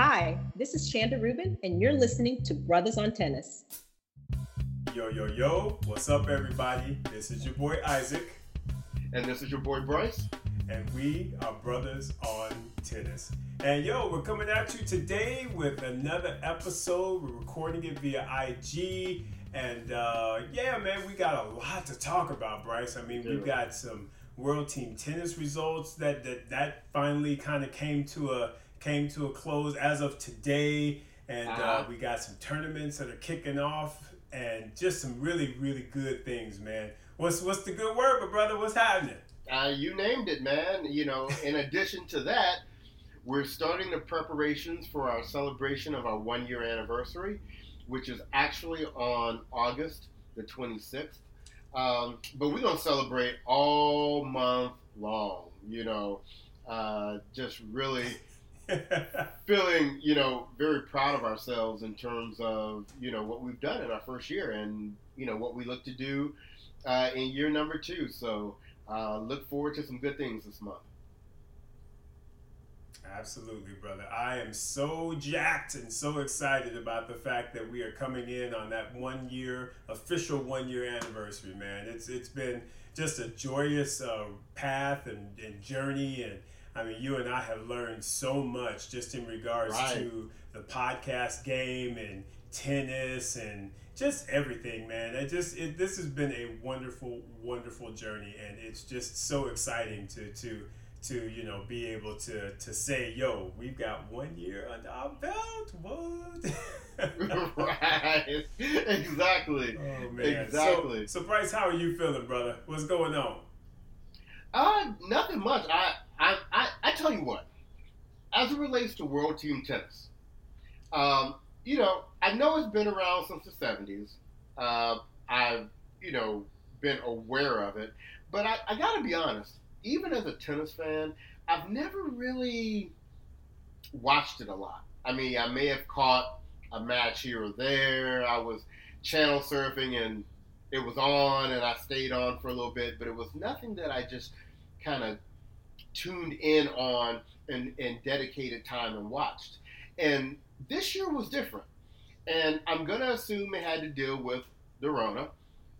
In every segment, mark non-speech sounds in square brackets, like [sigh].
Hi, this is Chanda Rubin, and you're listening to Brothers on Tennis. Yo, yo, yo, what's up, everybody? This is your boy Isaac. And this is your boy Bryce. And we are Brothers on Tennis. And yo, we're coming at you today with another episode. We're recording it via IG. And uh, yeah, man, we got a lot to talk about, Bryce. I mean, we've got some World Team Tennis results that that, that finally kind of came to a came to a close as of today. And uh, uh-huh. we got some tournaments that are kicking off and just some really, really good things, man. What's what's the good word, my brother? What's happening? Uh, you named it, man. You know, in addition to that, we're starting the preparations for our celebration of our one year anniversary, which is actually on August the 26th. Um, but we're going to celebrate all month long, you know, uh, just really [laughs] feeling, you know, very proud of ourselves in terms of, you know, what we've done in our first year and, you know, what we look to do uh, in year number two. So uh, look forward to some good things this month. Absolutely, brother. I am so jacked and so excited about the fact that we are coming in on that one year official one year anniversary, man. It's it's been just a joyous uh, path and, and journey and I mean, you and I have learned so much just in regards right. to the podcast game and tennis and just everything, man. It just it, this has been a wonderful, wonderful journey, and it's just so exciting to to to you know be able to to say, "Yo, we've got one year under our belt." What? [laughs] right. [laughs] Exactly. Oh man. Exactly. So, so, Bryce, how are you feeling, brother? What's going on? Uh, nothing much. I I, I, I tell you what, as it relates to World Team Tennis, um, you know, I know it's been around since the 70s. Uh, I've, you know, been aware of it. But I, I got to be honest, even as a tennis fan, I've never really watched it a lot. I mean, I may have caught a match here or there. I was channel surfing and it was on and I stayed on for a little bit, but it was nothing that I just kind of tuned in on and, and dedicated time and watched. And this year was different. And I'm going to assume it had to deal with the Rona,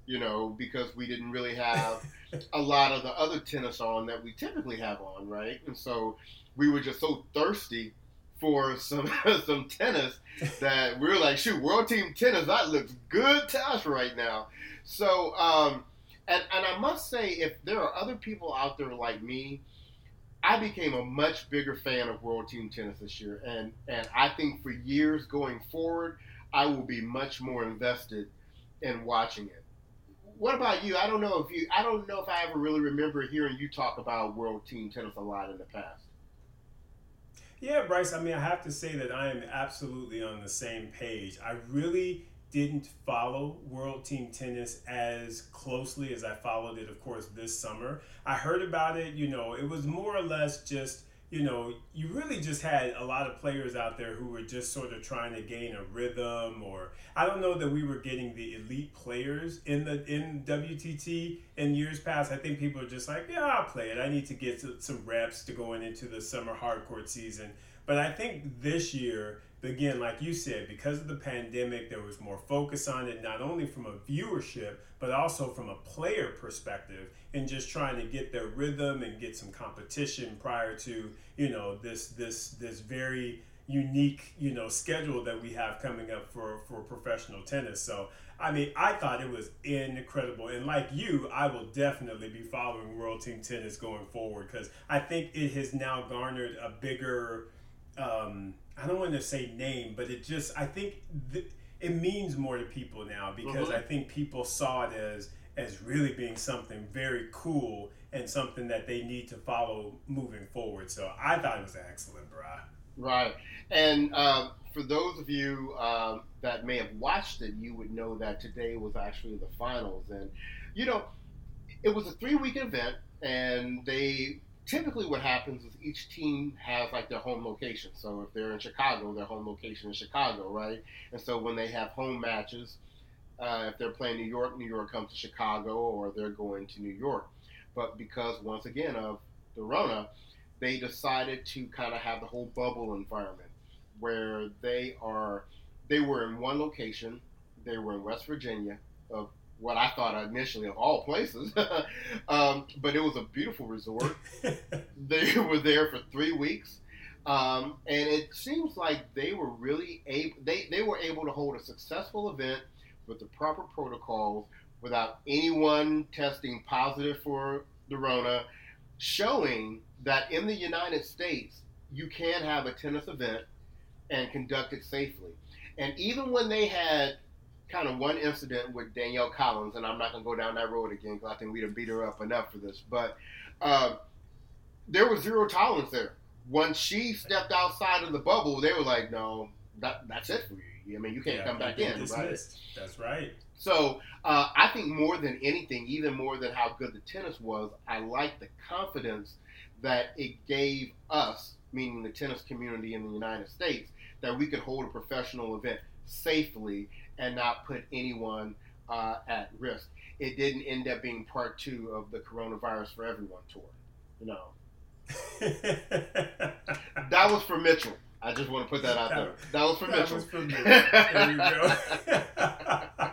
you know, because we didn't really have [laughs] a lot of the other tennis on that we typically have on, right? And so we were just so thirsty for some [laughs] some tennis [laughs] that we were like, shoot, world team tennis, that looks good to us right now. So, um, and, and I must say, if there are other people out there like me I became a much bigger fan of World Team Tennis this year, and and I think for years going forward, I will be much more invested in watching it. What about you? I don't know if you. I don't know if I ever really remember hearing you talk about World Team Tennis a lot in the past. Yeah, Bryce. I mean, I have to say that I am absolutely on the same page. I really didn't follow World Team Tennis as closely as I followed it, of course, this summer. I heard about it, you know, it was more or less just, you know, you really just had a lot of players out there who were just sort of trying to gain a rhythm or I don't know that we were getting the elite players in the in WTT in years past. I think people are just like, yeah, I'll play it. I need to get some reps to going into the summer hardcourt season. But I think this year but again, like you said, because of the pandemic, there was more focus on it, not only from a viewership, but also from a player perspective, and just trying to get their rhythm and get some competition prior to you know this this this very unique you know schedule that we have coming up for for professional tennis. So I mean, I thought it was incredible, and like you, I will definitely be following World Team Tennis going forward because I think it has now garnered a bigger. Um, I don't want to say name, but it just I think th- it means more to people now because mm-hmm. I think people saw it as as really being something very cool and something that they need to follow moving forward. So I thought it was excellent, bro. Right, and um, for those of you um, that may have watched it, you would know that today was actually the finals, and you know it was a three week event, and they typically what happens is each team has like their home location. So if they're in Chicago, their home location is Chicago, right? And so when they have home matches, uh, if they're playing New York, New York comes to Chicago, or they're going to New York. But because once again of the Rona, they decided to kind of have the whole bubble environment where they are they were in one location. They were in West Virginia, of what I thought initially of all places, [laughs] um, but it was a beautiful resort. [laughs] they were there for three weeks. Um, and it seems like they were really able they, they were able to hold a successful event with the proper protocols without anyone testing positive for the Rona, showing that in the United States you can have a tennis event and conduct it safely. And even when they had kind of one incident with Danielle Collins, and I'm not going to go down that road again because I think we'd have beat her up enough for this, but uh, there was zero tolerance there. Once she stepped outside of the bubble, they were like, no, that, that's it for you. I mean, you can't yeah, come back in. Right? That's right. So uh, I think more than anything, even more than how good the tennis was, I like the confidence that it gave us, meaning the tennis community in the United States, that we could hold a professional event safely and not put anyone uh, at risk. It didn't end up being part two of the Coronavirus for Everyone tour. You know. [laughs] that was for Mitchell. I just want to put that out there. That was for that Mitchell. Was for me. There you go. [laughs]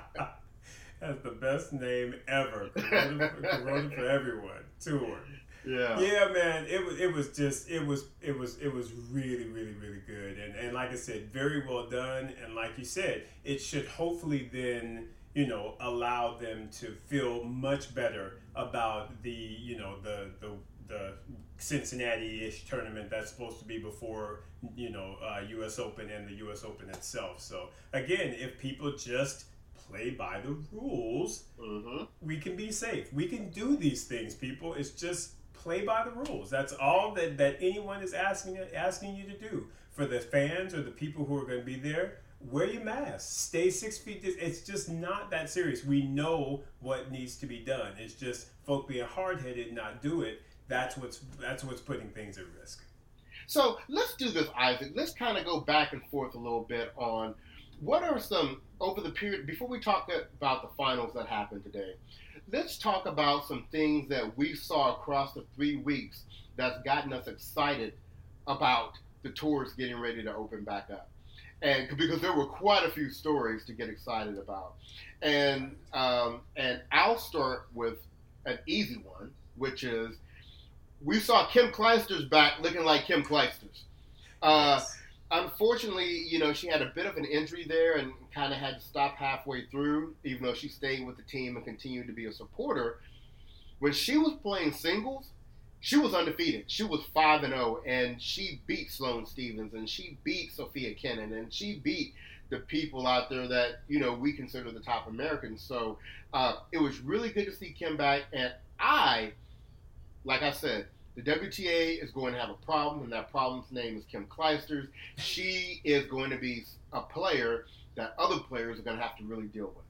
That's the best name ever. Corona, Corona for Everyone tour. Yeah. Yeah, man. It was it was just it was it was it was really really really good and and like I said, very well done. And like you said, it should hopefully then you know allow them to feel much better about the you know the the the Cincinnati-ish tournament that's supposed to be before you know uh, U.S. Open and the U.S. Open itself. So again, if people just play by the rules, mm-hmm. we can be safe. We can do these things, people. It's just play by the rules. That's all that, that anyone is asking asking you to do. For the fans or the people who are going to be there, wear your mask. Stay six feet. It's just not that serious. We know what needs to be done. It's just folk being hard headed, not do it. That's what's that's what's putting things at risk. So let's do this, Isaac. Let's kind of go back and forth a little bit on what are some over the period before we talk about the finals that happened today let's talk about some things that we saw across the three weeks that's gotten us excited about the tours getting ready to open back up. And because there were quite a few stories to get excited about, and um, and I'll start with an easy one, which is we saw Kim Clijsters back looking like Kim Clijsters. Uh, yes unfortunately, you know, she had a bit of an injury there and kind of had to stop halfway through, even though she stayed with the team and continued to be a supporter. When she was playing singles, she was undefeated. She was 5 and 0, and she beat Sloane Stevens, and she beat Sofia Kenin, and she beat the people out there that, you know, we consider the top Americans. So uh, it was really good to see Kim back, and I, like I said, the WTA is going to have a problem, and that problem's name is Kim Clijsters. She is going to be a player that other players are going to have to really deal with.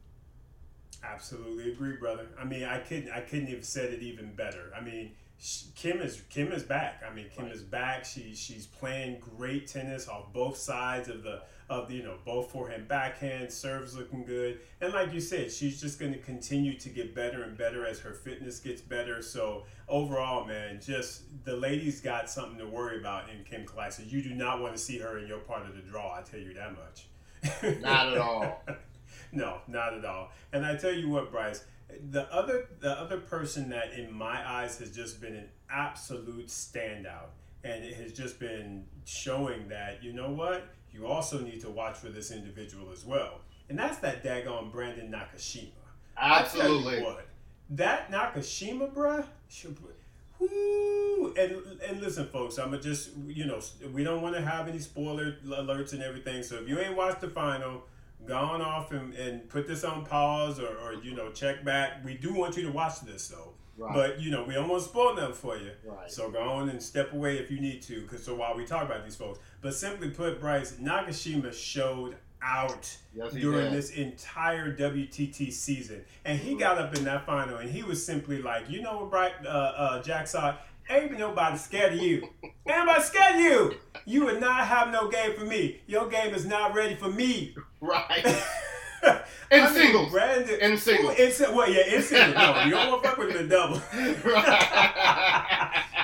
Absolutely agree, brother. I mean, I couldn't, I couldn't have said it even better. I mean, she, Kim is Kim is back. I mean, Kim right. is back. She she's playing great tennis on both sides of the of the, you know both forehand backhand serves looking good and like you said she's just going to continue to get better and better as her fitness gets better so overall man just the ladies got something to worry about in Kim Clijsters you do not want to see her in your part of the draw i tell you that much not at all [laughs] no not at all and i tell you what bryce the other the other person that in my eyes has just been an absolute standout and it has just been showing that you know what you also need to watch for this individual as well. And that's that daggone Brandon Nakashima. Absolutely. what, that Nakashima, bruh, whoo, and, and listen, folks, I'm going to just, you know, we don't want to have any spoiler alerts and everything. So if you ain't watched the final, gone off and, and put this on pause or, or, you know, check back. We do want you to watch this, though. Right. But you know, we don't want to spoil them for you. Right. So go on and step away if you need to, because so while we talk about these folks, but simply put, Bryce Nakashima showed out yes, during did. this entire WTT season, and he got up in that final, and he was simply like, you know what, Bryce, uh, uh, Jack Sock. Ain't nobody scared of you. Ain't nobody scared of you. You would not have no game for me. Your game is not ready for me. Right. [laughs] in I singles. Brandon, in singles. In, well, yeah, in singles. No, you don't want to fuck with the double.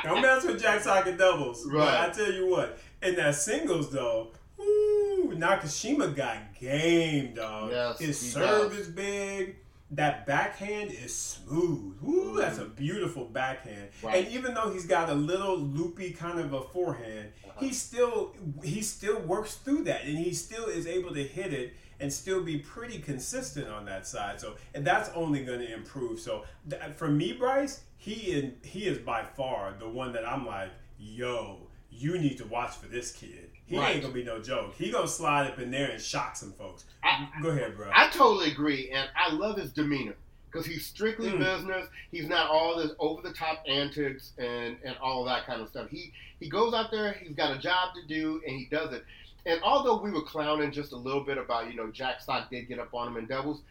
don't mess with Jack Socket doubles. Right. But I tell you what, in that singles though, Woo, Nakashima got game, dog. Yes, His serve does. is big. That backhand is smooth. Woo, that's a beautiful backhand. Right. And even though he's got a little loopy kind of a forehand, Uh-huh. he still he still works through that, and he still is able to hit it and still be pretty consistent on that side. So and that's only going to improve. So th- for me, Bryce, he in, he is by far the one that I'm like, yo, you need to watch for this kid. He Right. ain't gonna be no joke. He gonna slide up in there and shock some folks. I- Go ahead, bro. I totally agree, and I love his demeanor because he's strictly Mm. business. He's not all this over the top antics and and all that kind of stuff. He he goes out there. He's got a job to do, and he does it. And although we were clowning just a little bit about you know Jack Sock did get up on him in doubles,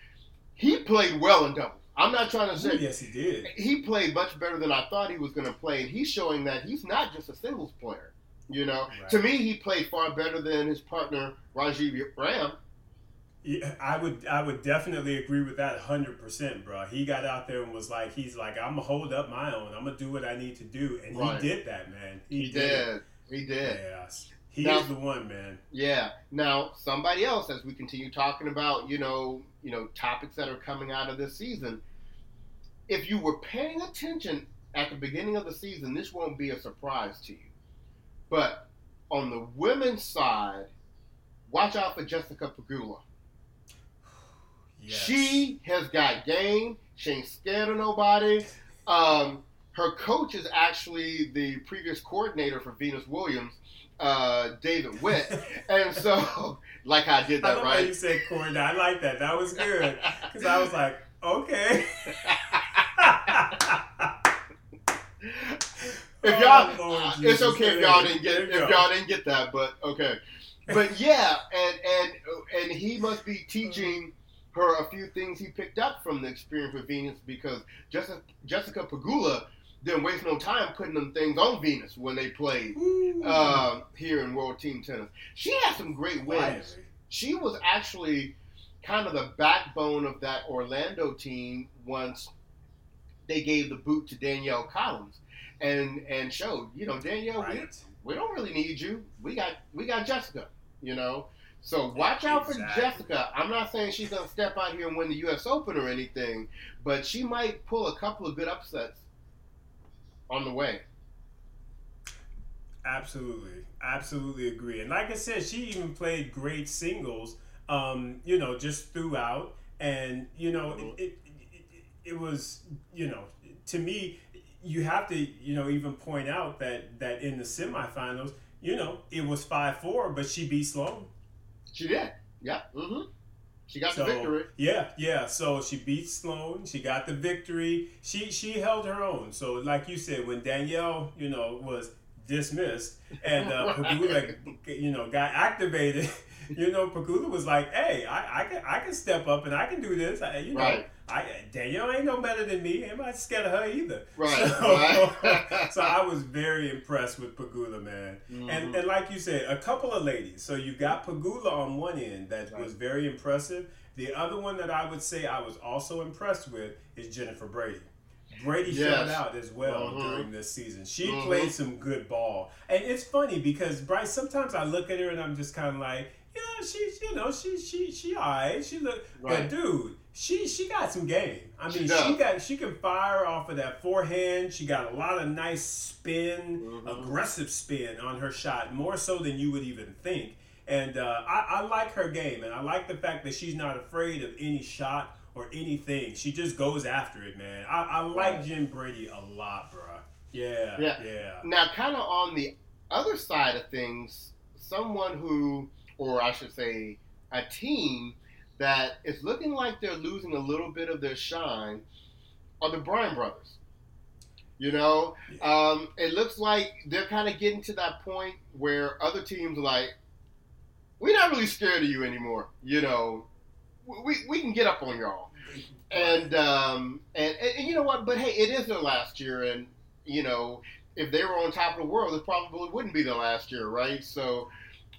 he played well in doubles. I'm not trying to Ooh, say yes, he did. he played much better than I thought he was going to play, and he's showing that he's not just a singles player. You know, Right. to me, he played far better than his partner Rajeev Ram. Yeah, I would I would definitely agree with that hundred percent, bro. He got out there and was like, he's like, I'm gonna hold up my own. I'm gonna do what I need to do, and Right. he did that, man. He, it. did. He did. Yes, he Now- is the one, man. Yeah. Now, somebody else, as we continue talking about, you know, you know, topics that are coming out of this season. If you were paying attention at the beginning of the season, this won't be a surprise to you. But on the women's side, watch out for Jessica Pegula. Yes. She has got game. She ain't scared of nobody. Um, her coach is actually the previous coordinator for Venus Williams, uh, David Witt. [laughs] and so, like I did that love how you right. said Corey. I like that. That was good [laughs] because I was like, okay. [laughs] If y'all, Oh, uh, it's okay if y'all didn't get if y'all didn't get that, but okay. But [laughs] yeah, and and and he must be teaching her a few things he picked up from the experience with Venus because Jessica Jessica Pegula didn't waste no time putting them things on Venus when they played um, here in World Team Tennis. She had some great wins. She was actually kind of the backbone of that Orlando team once they gave the boot to Danielle Collins and and showed, you know, Danielle, we, Right. we don't really need you. We got we got Jessica, you know. So watch out for Exactly. Jessica. I'm not saying she's gonna step out here and win the U.S. Open or anything, but she might pull a couple of good upsets on the way. Absolutely, absolutely agree. And like I said, she even played great singles. Um, you know, just throughout, and you know, it, it, it, was you know, to me, you have to you know even point out that that in the semifinals, you know, it was five four, but she beat Sloane. She did. Yeah. Mm-hmm. She got So the victory. yeah, yeah. So she beat Sloane. She got the victory. She she held her own. So like you said, when Danielle, you know, was dismissed and uh, [laughs] Pegula, you know, got activated, [laughs] you know, Pegula was like, "Hey, I, I can I can step up and I can do this. I, you know, Right. I Danielle ain't no better than me. I'm not scared of her either. Right. So, right. [laughs] so I was very impressed with Pegula, man. Mhm. And, and like you said, a couple of ladies. So you got Pegula on one end that Right. was very impressive. The other one that I would say I was also impressed with is Jennifer Brady. Brady Yes. showed out as well Mhm. during this season. She Mhm. played some good ball. And it's funny because Bryce, sometimes I look at her and I'm just kind of like, yeah, she's you know she she she alright. She look, Right. but dude, she she got some game. I mean, does. she got she can fire off of that forehand. She got a lot of nice spin, Mhm. aggressive spin on her shot, more so than you would even think. And uh, I, I like her game, and I like the fact that she's not afraid of any shot or anything. She just goes after it, man. I, I like Right. Jen Brady a lot, bruh. Yeah, Yeah. yeah. Now, kind of on the other side of things, someone who, or I should say, a team that is looking like they're losing a little bit of their shine are the Bryan brothers. You know, um, it looks like they're kind of getting to that point where other teams are like, we're not really scared of you anymore. You know, we, we can get up on y'all. And, um, and, and and you know what? But hey, it is their last year, and you know, if they were on top of the world, it probably wouldn't be their last year, right? So,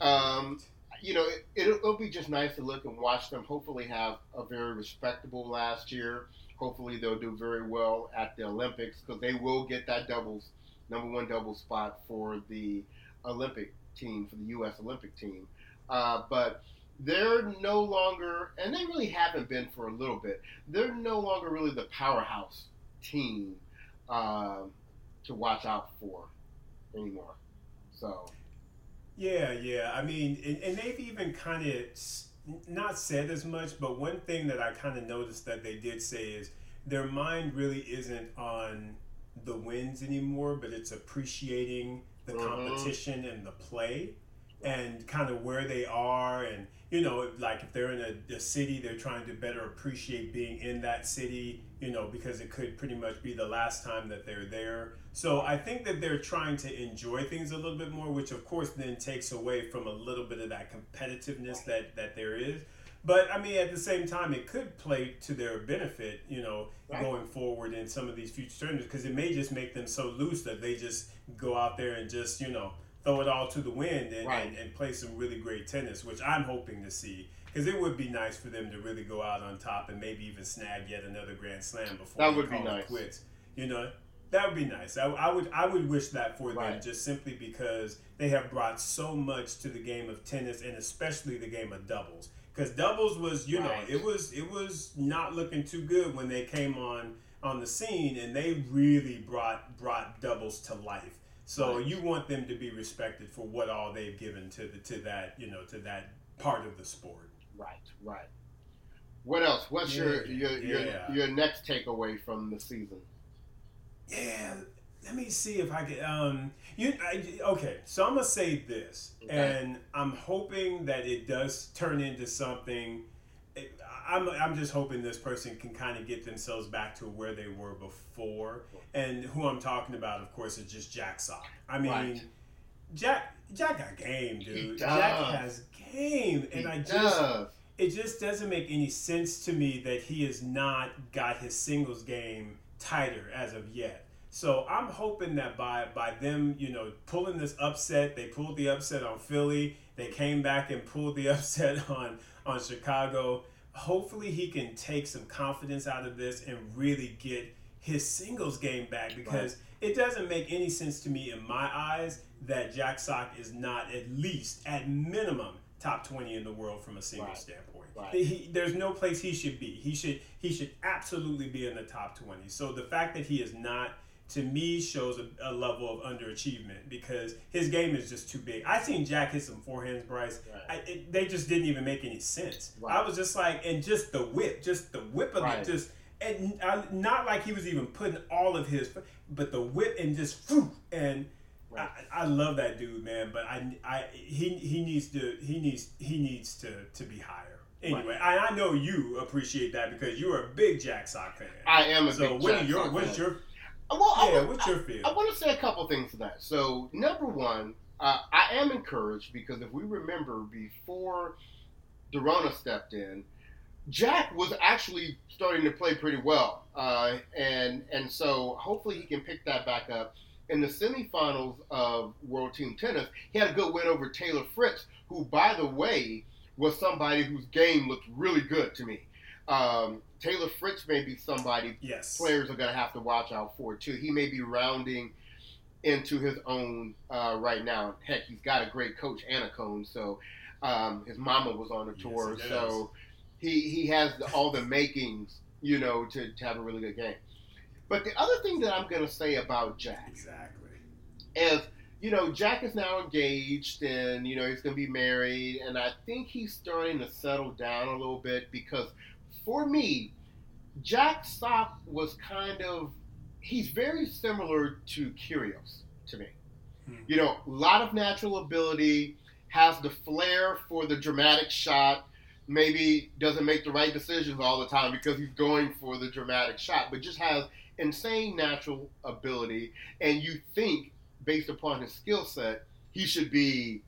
um, you know, it, it'll, it'll be just nice to look and watch them. Hopefully, have a very respectable last year. Hopefully, they'll do very well at the Olympics because they will get that doubles number one double spot for the Olympic team for the U.S. Olympic team. Uh, but they're no longer, and they really haven't been for a little bit. They're no longer really the powerhouse team um, to watch out for anymore. So. Yeah, yeah. I mean, and, and they've even kind of not said as much, but one thing that I kind of noticed that they did say is their mind really isn't on the wins anymore, but it's appreciating the mm-hmm. competition and the play and kind of where they are and you know like if they're in a, a, city they're trying to better appreciate being in that city you know because it could pretty much be the last time that they're there so i think that they're trying to enjoy things a little bit more which of course then takes away from a little bit of that competitiveness that that there is but I mean, at the same time, it could play to their benefit, you know, right. going forward in some of these future tournaments because it may just make them so loose that they just go out there and just, you know, throw it all to the wind and, right. and, and, play some really great tennis, which I'm hoping to see. Because it would be nice for them to really go out on top and maybe even snag yet another Grand Slam before that would be nice. quits. You know, that would be nice. I, I, would I would wish that for right. them just simply because they have brought so much to the game of tennis and especially the game of doubles because doubles was you right. know it was it was not looking too good when they came on on the scene and they really brought brought doubles to life so right. you want them to be respected for what all they've given to the to that you know to that part of the sport right right what else what's yeah, your your, yeah. your your next takeaway from the season yeah let me see if I can. Um, you I, okay? So I'm gonna say this, okay. and I'm hoping that it does turn into something. I'm, I'm just hoping this person can kind of get themselves back to where they were before. And who I'm talking about, of course, is just Jack Sock. I mean, right. Jack Jack got game, dude. Jack has game, and he I just does. it just doesn't make any sense to me that he has not got his singles game tighter as of yet. So I'm hoping that by by them, you know, pulling this upset, they pulled the upset on Philly. They came back and pulled the [laughs] upset on on Chicago. Hopefully, he can take some confidence out of this and really get his singles game back because right. it doesn't make any sense to me in my eyes that Jack Sock is not at least at minimum top 20 in the world from a single right. standpoint. Right. He, there's no place he should be. He should he should absolutely be in the top 20. So the fact that he is not to me shows a, a, level of underachievement because his game is just too big. I seen Jack hit some forehands, Bryce. Right. I, it, they just didn't even make any sense. Right. I was just like, and just the whip, just the whip of right. it, just and I, not like he was even putting all of his, but the whip and just and. I, I, love that dude, man, but I, I, he, he needs to, he needs, he needs to, to be higher. Anyway, I, I know you appreciate that because you're a big Jack Sock fan. I am a so big what Jack your, Sock what's fan. your well, yeah, I, what's your feel? I, I, want to say a couple things to that. So, number one, uh, I am encouraged because if we remember before Dorona stepped in, Jack was actually starting to play pretty well, uh, and and so hopefully he can pick that back up. In the semifinals of World Team Tennis, he had a good win over Taylor Fritz, who, by the way, was somebody whose game looked really good to me. Um, Taylor Fritz may be somebody yes. players are going to have to watch out for too. He may be rounding into his own uh, right now. Heck, he's got a great coach, Annacone. So um, his mama was on the tour, yes, so he he has the, all the makings, you know, to, to have a really good game. But the other thing that I'm going to say about Jack exactly is you know, Jack is now engaged and, you know, he's going to be married. And I think he's starting to settle down a little bit because for me, Jack Sock was kind of he's very similar to Kyrgios to me. Hmm. You know, a lot of natural ability, has the flair for the dramatic shot. Maybe doesn't make the right decisions all the time because he's going for the dramatic shot, but just has insane natural ability. And you think, based upon his skill set, he should be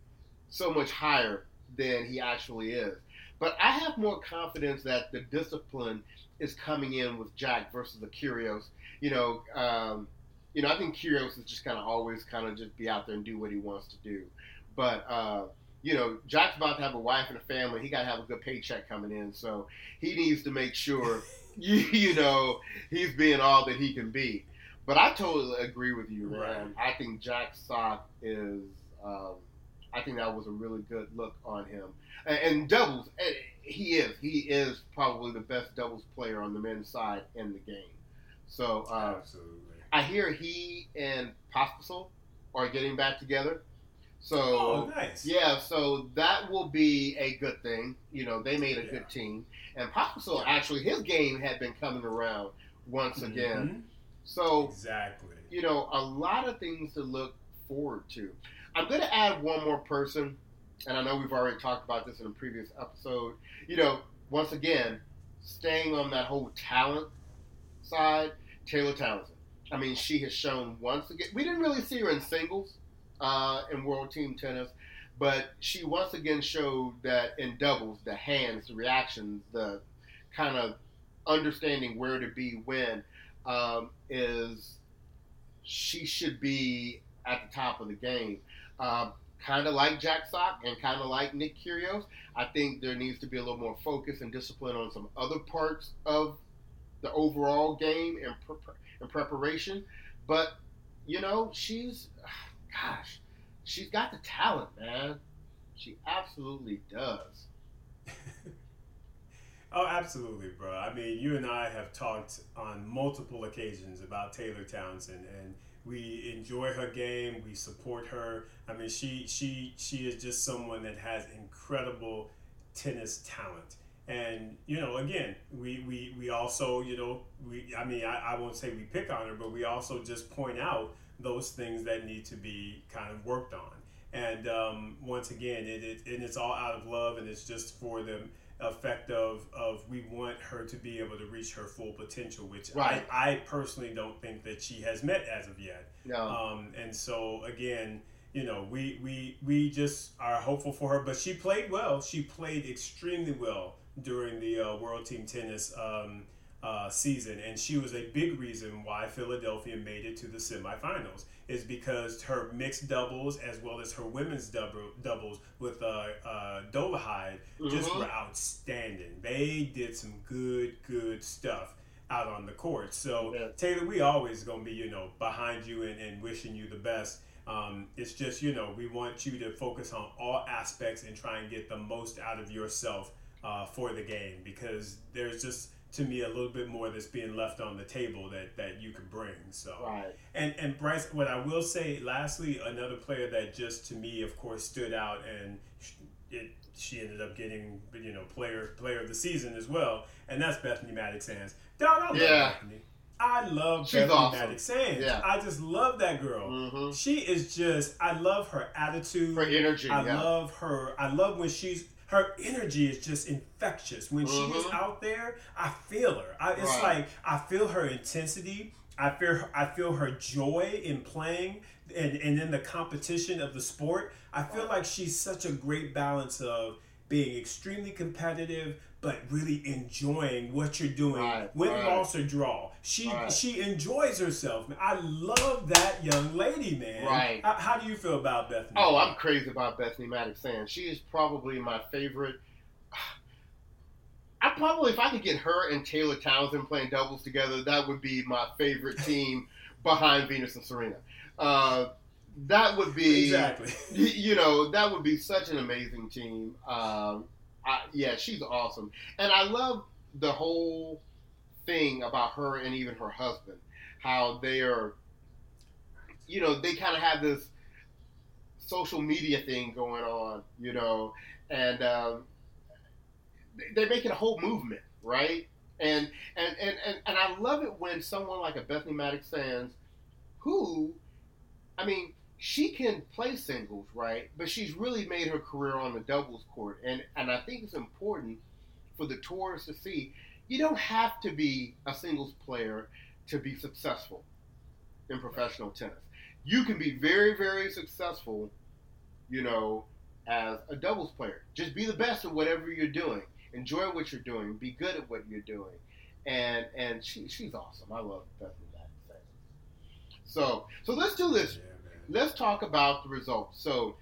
so much higher than he actually is. But I have more confidence that the discipline is coming in with Jack versus the Kyrgios. You know, um, you know, I think Kyrgios is just kind of always kind of just be out there and do what he wants to do. But uh, you know, Jack's about to have a wife and a family. He got to have a good paycheck coming in, so he needs to make sure, you, [laughs] you know, he's being all that he can be. But I totally agree with you, man. Right. I think Jack Sock is um, I think that was a really good look on him. And, and doubles, eh, he is. He is probably the best doubles player on the men's side in the game. So uh, Absolutely. I hear he and Pospisil are getting back together. So Oh, nice. yeah, so that will be a good thing. You know, they made a Yeah. good team, and Pospisil actually his game had been coming around once again. So Exactly. you know, a lot of things to look forward to. I'm going to add one more person, and I know we've already talked about this in a previous episode. You know, once again, staying on that whole talent side, Taylor Townsend. I mean, she has shown once again. We didn't really see her in singles uh, in World Team Tennis, but she once again showed that in doubles, the hands, the reactions, the kind of understanding where to be when um, is she should be at the top of the game. Um, kind of like Jack Sock and kind of like Nick Kyrgios. I think there needs to be a little more focus and discipline on some other parts of the overall game and, pre- and preparation. But you know, she's [sighs] gosh, she's got the talent, man. She absolutely does. [laughs] Oh, absolutely, bro. I mean, you and I have talked on multiple occasions about Taylor Townsend, and we enjoy her game. We support her. I mean, she she she is just someone that has incredible tennis talent. And you know, again, we we, we also you know we I mean I, I won't say we pick on her, but we also just point out those things that need to be kind of worked on. And um, once again, it, it and it's all out of love, and it's just for the effect of of we want her to be able to reach her full potential, which Right. I, I personally don't think that she has met as of yet. No, Um, and so again, you know, we, we we just are hopeful for her. But she played well. She played extremely well during the uh, World Team Tennis um, uh, season, and she was a big reason why Philadelphia made it to the semifinals. Is because her mixed doubles as well as her women's double, doubles with uh, uh, Dolehide just Mhm. were outstanding. They did some good, good stuff out on the court. So Yeah. Taylor, we always gonna be you know behind you and, and wishing you the best. Um, it's just you know we want you to focus on all aspects and try and get the most out of yourself uh, for the game because there's just to me a little bit more that's being left on the table that that you can bring. So right. and and Bryce, what I will say, lastly, another player that just to me, of course, stood out, and it she ended up getting you know player player of the season as well, and that's Bethany Mattek-Sands. Dog, I love Yeah. Bethany. I love She's Bethany awesome. Mattek-Sands. Yeah. I just love that girl. hmm She is just. I love her attitude. Her energy, I yeah. love her. I love when she's. Her energy is just infectious. When she is Mhm. out there, I feel her. I, it's Right. like I feel her intensity. I feel I feel her joy in playing and, and in the competition of the sport. I feel like she's such a great balance of being extremely competitive but really enjoying what you're doing, Right, win, right. loss, or draw. She Right. she enjoys herself. man. I love that young lady, man. Right. How, how do you feel about Bethany? Oh, I'm crazy about Bethany Mattek-Sands. She is probably my favorite. I probably, if I could get her and Taylor Townsend playing doubles together, that would be my favorite [laughs] team behind Venus and Serena. Uh, that would be exactly. [laughs] you know that would be such an amazing team. Um, I, yeah, she's awesome, and I love the whole thing about her and even her husband, how they are, you know, they kind of have this social media thing going on, you know, and um, they- they're making a whole movement, right? And and, and and and I love it when someone like a Bethany Mattek-Sands, who, I mean, she can play singles, right? But she's really made her career on the doubles court, and and I think it's important for the tourists to see. You don't have to be a singles player to be successful in professional tennis. You can be very, very successful, you know, as a doubles player. Just be the best at whatever you're doing. Enjoy what you're doing. Be good at what you're doing. And and she, she's awesome. I love Bethany. So so let's do this. Let's talk about the results. So,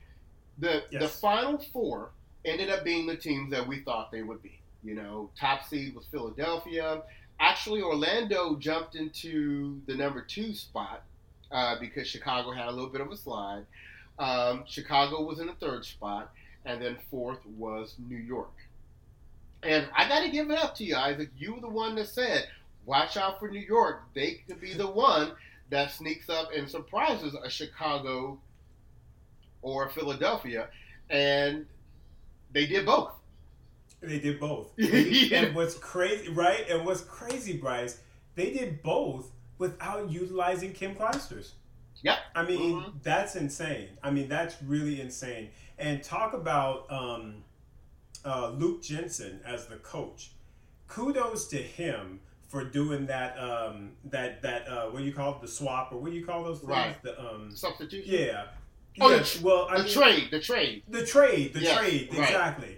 the the final four ended up being the teams that we thought they would be. You know, top seed was Philadelphia. Actually, Orlando jumped into the number two spot uh, because Chicago had a little bit of a slide. Um, Chicago was in the third spot, and then fourth was New York. And I got to give it up to you, Isaac. You were the one that said, "Watch out for New York. They could be the one that sneaks up and surprises a Chicago or Philadelphia." And they did both. They did both. [laughs] Yeah. And what's crazy, right? And what's crazy, Bryce, they did both without utilizing Kim Clijsters. Yep. I mean, Mhm. that's insane. I mean, that's really insane. And talk about um, uh, Luke Jensen as the coach. Kudos to him for doing that. Um, that that uh, what do you call it? The swap or what do you call those things? Right. The um, Substitution. yeah. Oh, yeah. the well, I The mean, trade. The trade. the trade, the Yes, trade, right. exactly.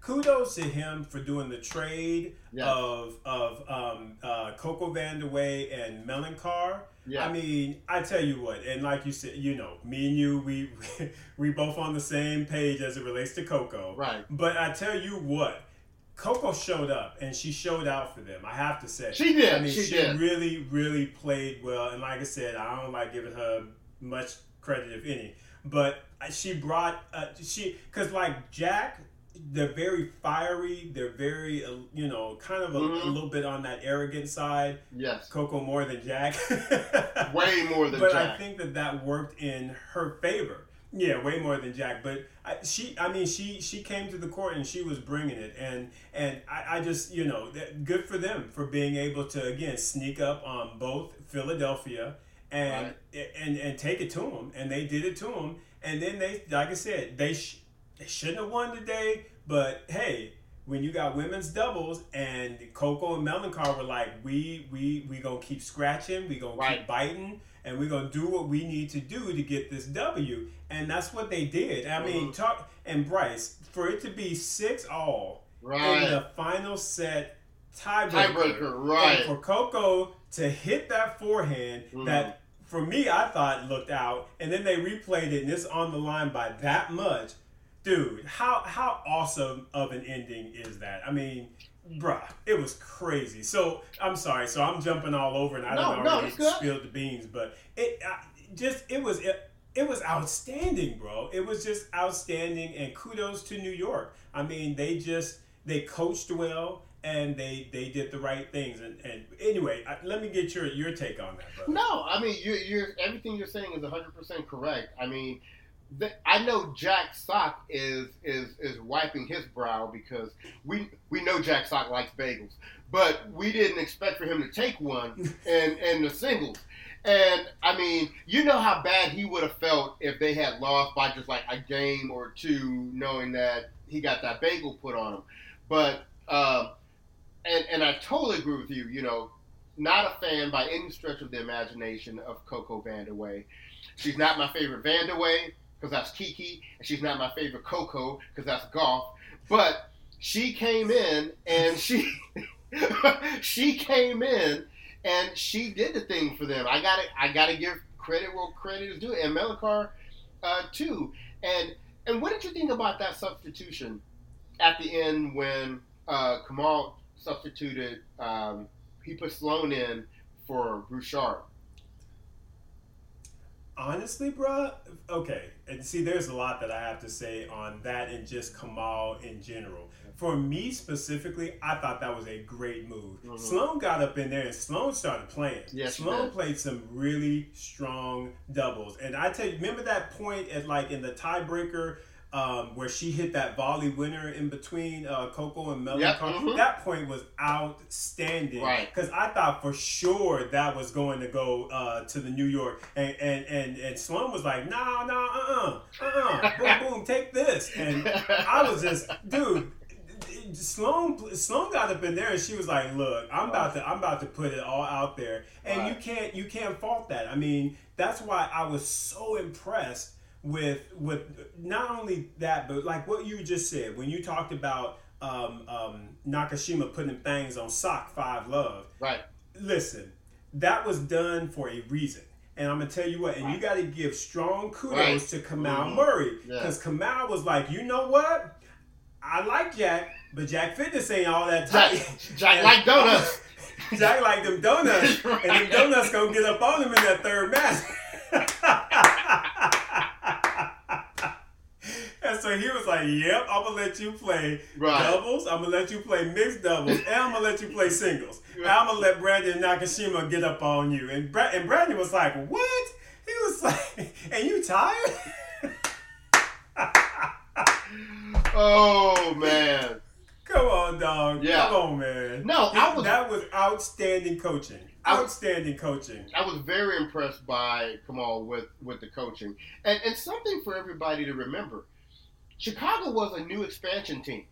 Kudos to him for doing the trade Yes. of of um, uh, Coco Vandeweghe and Melichar. Yeah. I mean, I tell you what, and like you said, you know, me and you, we [laughs] we both on the same page as it relates to Coco. right. But I tell you what, Coco showed up and she showed out for them. I have to say, She did, I mean, she she, did. really, really played well. And like I said, I don't like giving her much credit, if any. But she brought uh, she because like Jack, they're very fiery. They're very uh, you know kind of a, a Mhm. little bit on that arrogant side. Yes. Coco more than Jack. [laughs] Way more than but Jack. I think that that worked in her favor. Yeah, way more than Jack. But I, she, I mean, she she came to the court and she was bringing it, and and I, I just you know that- good for them for being able to again sneak up on both Philadelphia and and and take it to them, and they did it to them, and then they like I said they sh- they shouldn't have won today, but hey. When you got women's doubles and Coco and Melichar were like, we we we gonna keep scratching, we gonna Right. keep biting, and we're gonna do what we need to do to get this W, and that's what they did. I mean, Mhm. talk and Bryce for it to be six all in the final set tiebreaker, Tiebreaker. and Right. for Coco to hit that forehand Mhm. that for me I thought looked out, and then they replayed it and it's on the line by that much. Dude, how how awesome of an ending is that? I mean, bruh, it was crazy. So I'm sorry. So I'm jumping all over, and I No, don't no, already it's spilled the beans, but it I, just it was it, it was outstanding, bro. It was just outstanding, and kudos to New York. I mean, they just they coached well. And they, they did the right things, and, and anyway, I, let me get your your take on that, brother. No, I mean you, you're everything you're saying is 100 percent correct. I mean, the, I know Jack Sock is is is wiping his brow because we we know Jack Sock likes bagels, but we didn't expect for him to take one [laughs] in in the singles. And I mean, you know how bad he would have felt if they had lost by just like a game or two, knowing that he got that bagel put on him. But um, and and I totally agree with you. You know, not a fan by any stretch of the imagination of Coco Vandeweghe. She's not my favorite Vandeweghe because that's Kiki, and she's not my favorite Coco because that's golf. But she came in and she [laughs] she came in and she did the thing for them. I got to I got to give credit where credit is due, and Melichar uh, too. And and what did you think about that substitution at the end when uh, Kamau substituted? Um, he put Sloane in for Bouchard. Honestly, bruh, okay. And see, there's a lot that I have to say on that and just Kamau in general. For me specifically, I thought that was a great move. Mhm. Sloane got up in there and Sloane started playing. Yes, Sloane played some really strong doubles. And I tell you, remember that point at like in the tiebreaker um, where she hit that volley winner in between uh, Coco and Melon? Yep, mhm. That point was outstanding. Right. Because I thought for sure that was going to go uh, to the New York. And, and, and, and Sloane was like, no, no, uh-uh, uh-uh, boom, [laughs] boom, take this. And I was just, dude, Sloane Sloane got up in there and she was like, "Look, I'm about to I'm about to put it all out there." And you can't you can't fault that. I mean, that's why I was so impressed with with not only that, but like what you just said when you talked about um, um, Nakashima putting things on Sock five love. Right. Listen, that was done for a reason. And I'm gonna tell you what, and you got to give strong kudos Right. to Kamau Mhm. Murray Yeah. because Kamau was like, you know what? I like Jack, but Jack Fitness ain't all that Jack, tight. Jack [laughs] And- like donuts. [laughs] Jack like them donuts, [laughs] and them donuts gonna get up on him in that third match. So he was like, "Yep, I'm gonna let you play Right. doubles. I'm gonna let you play mixed doubles, and I'm gonna let you play singles. And I'm gonna let Brandon Nakashima get up on you." And Bra- and Brandon was like, "What?" He was [laughs] like, "And you tired?" [laughs] Oh man. Come on, dog. Yeah. Come on, man. No, I was- that was outstanding coaching. I Outstanding coaching. I was very impressed by Kamau with with the coaching, and and something for everybody to remember. Chicago was a new expansion team,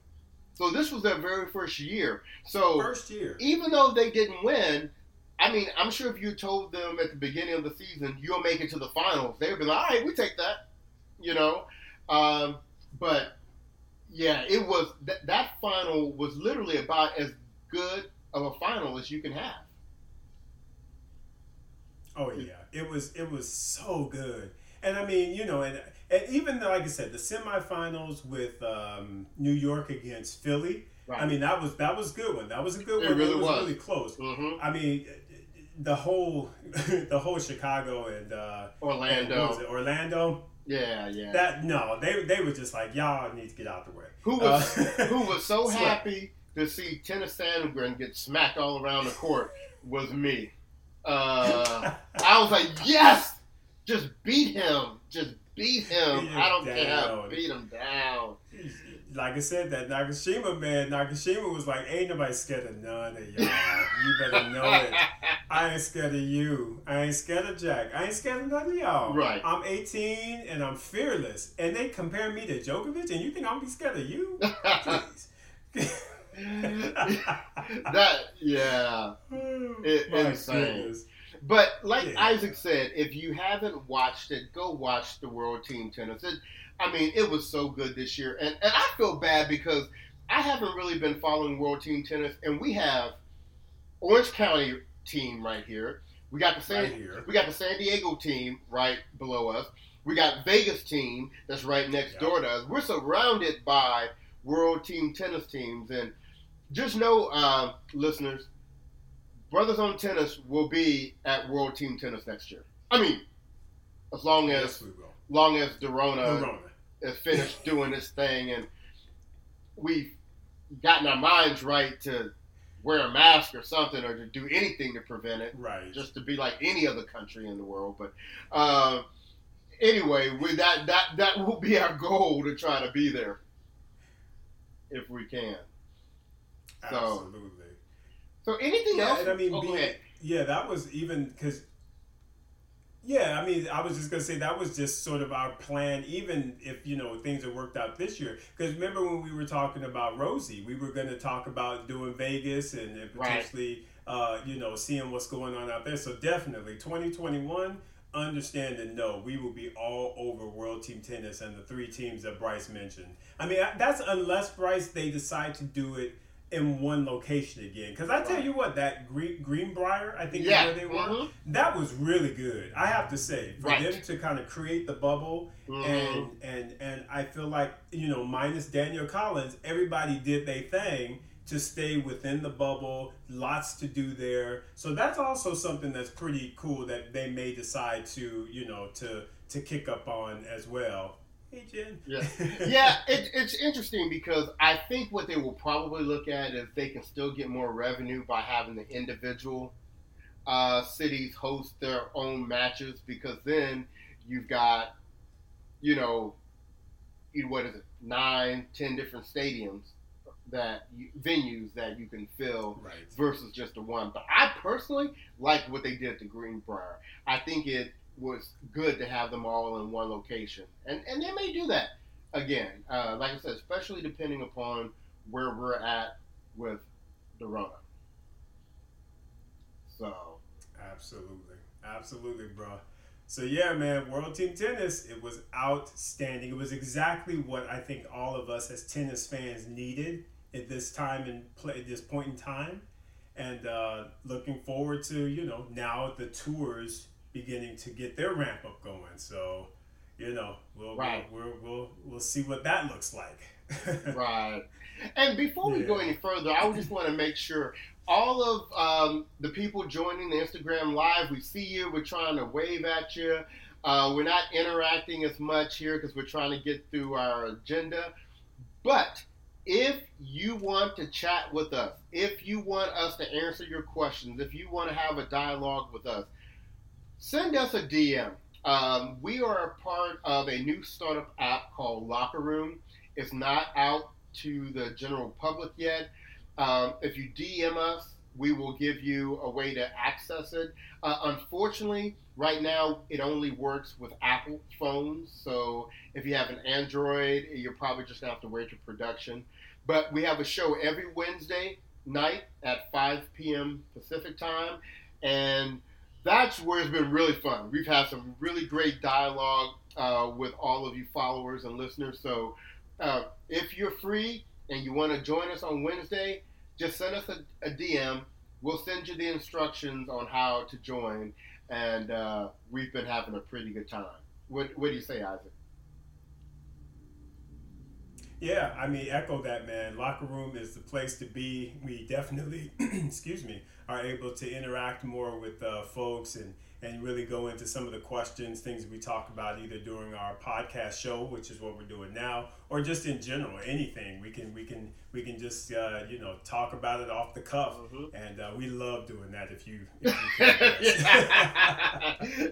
so this was their very first year. So First year. even though they didn't win, I mean, I'm sure if you told them at the beginning of the season you'll make it to the finals, they would be like, "All right, we take that," you know. Um, but yeah, it was th- that final was literally about as good of a final as you can have. Oh yeah, it was it was so good, and I mean you know, and and even though, like I said, the semifinals with um, New York against Philly, Right. I mean that was that was a good one. That was a good It one. really it was, was. really close. hmm I mean, the whole [laughs] the whole Chicago and uh, and Orlando. it, Orlando. Yeah, yeah. That no, they they were just like y'all need to get out the way. who was Uh, who was so [laughs] happy to see Tennys Sandgren get smacked all around the court was me. Uh, [laughs] I was like, yes, just beat him, just beat him. Beat him I don't care, beat him down. like I said, that Nakashima man, Nakashima was like, ain't nobody scared of none of y'all. You better know it. [laughs] I ain't scared of you. I ain't scared of Jack. I ain't scared of none of y'all. Right. I'm 18 and I'm fearless. And they compare me to Djokovic, and you think I'm gonna be scared of you? Please. [laughs] that yeah. [laughs] Oh it- My insane. goodness. But like Yeah. Isaac said, if you haven't watched it, go watch the World Team Tennis. It, I mean, it was so good this year, and and I feel bad because I haven't really been following World Team Tennis, and we have Orange County team right here. We got the San, Right we got the San Diego team right below us. We got Vegas team that's right next Yeah. door to us. We're surrounded by World Team Tennis teams, and just know, uh, listeners, Brothers on Tennis will be at World Team Tennis next year. I mean, as long as Yes, long as Dorona Corona. is finished [laughs] doing this thing and we've gotten our minds right to wear a mask or something or to do anything to prevent it, Right. just to be like any other country in the world. But uh, anyway, we, that that that will be our goal to try to be there if we can. Absolutely. So anything Yeah, else? and I mean, oh, go being- ahead. yeah, that was even because. Yeah, I mean, I was just gonna say that was just sort of our plan, even if you know things have worked out this year. Because remember when we were talking about Rosie, we were gonna talk about doing Vegas and, and Right. potentially, uh, you know, seeing what's going on out there. So definitely, twenty twenty one. Understand and know we will be all over World Team Tennis and the three teams that Bryce mentioned. I mean, that's unless Bryce they decide to do it in one location again. Because I tell you what, that Green, Greenbrier, I think Yeah. is where they were. mhm, That was really good. I have to say, for Right. them to kind of create the bubble, mhm. and and and I feel like you know, minus Danielle Collins, everybody did their thing to stay within the bubble. Lots to do there, so that's also something that's pretty cool that they may decide to you know to to kick up on as well. Hey Jen. Yeah. [laughs] yeah, it, it's interesting because I think what they will probably look at is they can still get more revenue by having the individual uh, cities host their own matches because then you've got, you know, what is it, nine, ten different stadiums that you, venues that you can fill right. versus just the one. But I personally like what they did to Greenbrier. I think it was good to have them all in one location, and and they may do that again. Uh, like I said, especially depending upon where we're at with the Rona. So Absolutely, absolutely, bro. So yeah, man, World Team Tennis, it was outstanding. It was exactly what I think all of us as tennis fans needed at this time and play at this point in time. And uh, looking forward to you know now the tours beginning to get their ramp up going. So you know we'll Right. we'll, we'll we'll see what that looks like. [laughs] right. And before we go any further, I just want to make sure all of um, the people joining the Instagram live, we see you. We're trying to wave at you. Uh, we're not interacting as much here because we're trying to get through our agenda. But if you want to chat with us, if you want us to answer your questions, if you want to have a dialogue with us, send us a DM. Um, we are a part of a new startup app called Locker Room. It's not out to the general public yet. Um, if you DM us, we will give you a way to access it. Uh, unfortunately, right now it only works with Apple phones. So if you have an Android, you're probably just gonna have to wait for production. But we have a show every Wednesday night at 5 p.m. Pacific time, and that's where it's been really fun. We've had some really great dialogue uh, with all of you followers and listeners. So uh, if you're free and you want to join us on Wednesday, just send us a, a, DM. We'll send you the instructions on how to join, and uh, we've been having a pretty good time. What, what do you say, Isaac? Yeah, I mean, echo that, man. Locker room is the place to be. We definitely, [clears throat] excuse me, are able to interact more with uh, folks and and really go into some of the questions, things we talk about either during our podcast show, which is what we're doing now, or just in general, anything we can we can we can just uh, you know talk about it off the cuff, mm-hmm. and uh, we love doing that. If you, if you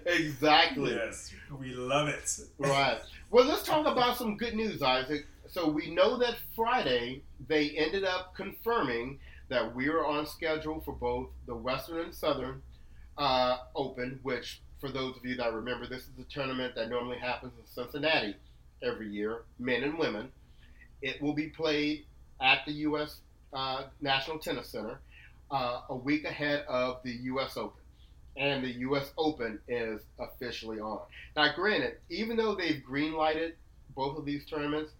[laughs] [laughs] exactly, yes, we love it. Right. Well, let's talk about some good news, Isaac. So we know that Friday they ended up confirming that we are on schedule for both the Western and Southern uh, Open, which, for those of you that remember, this is a tournament that normally happens in Cincinnati every year, men and women. It will be played at the U.S. Uh, National Tennis Center uh, a week ahead of the U.S. Open. And the U.S. Open is officially on. Now, granted, even though they've greenlighted both of these tournaments,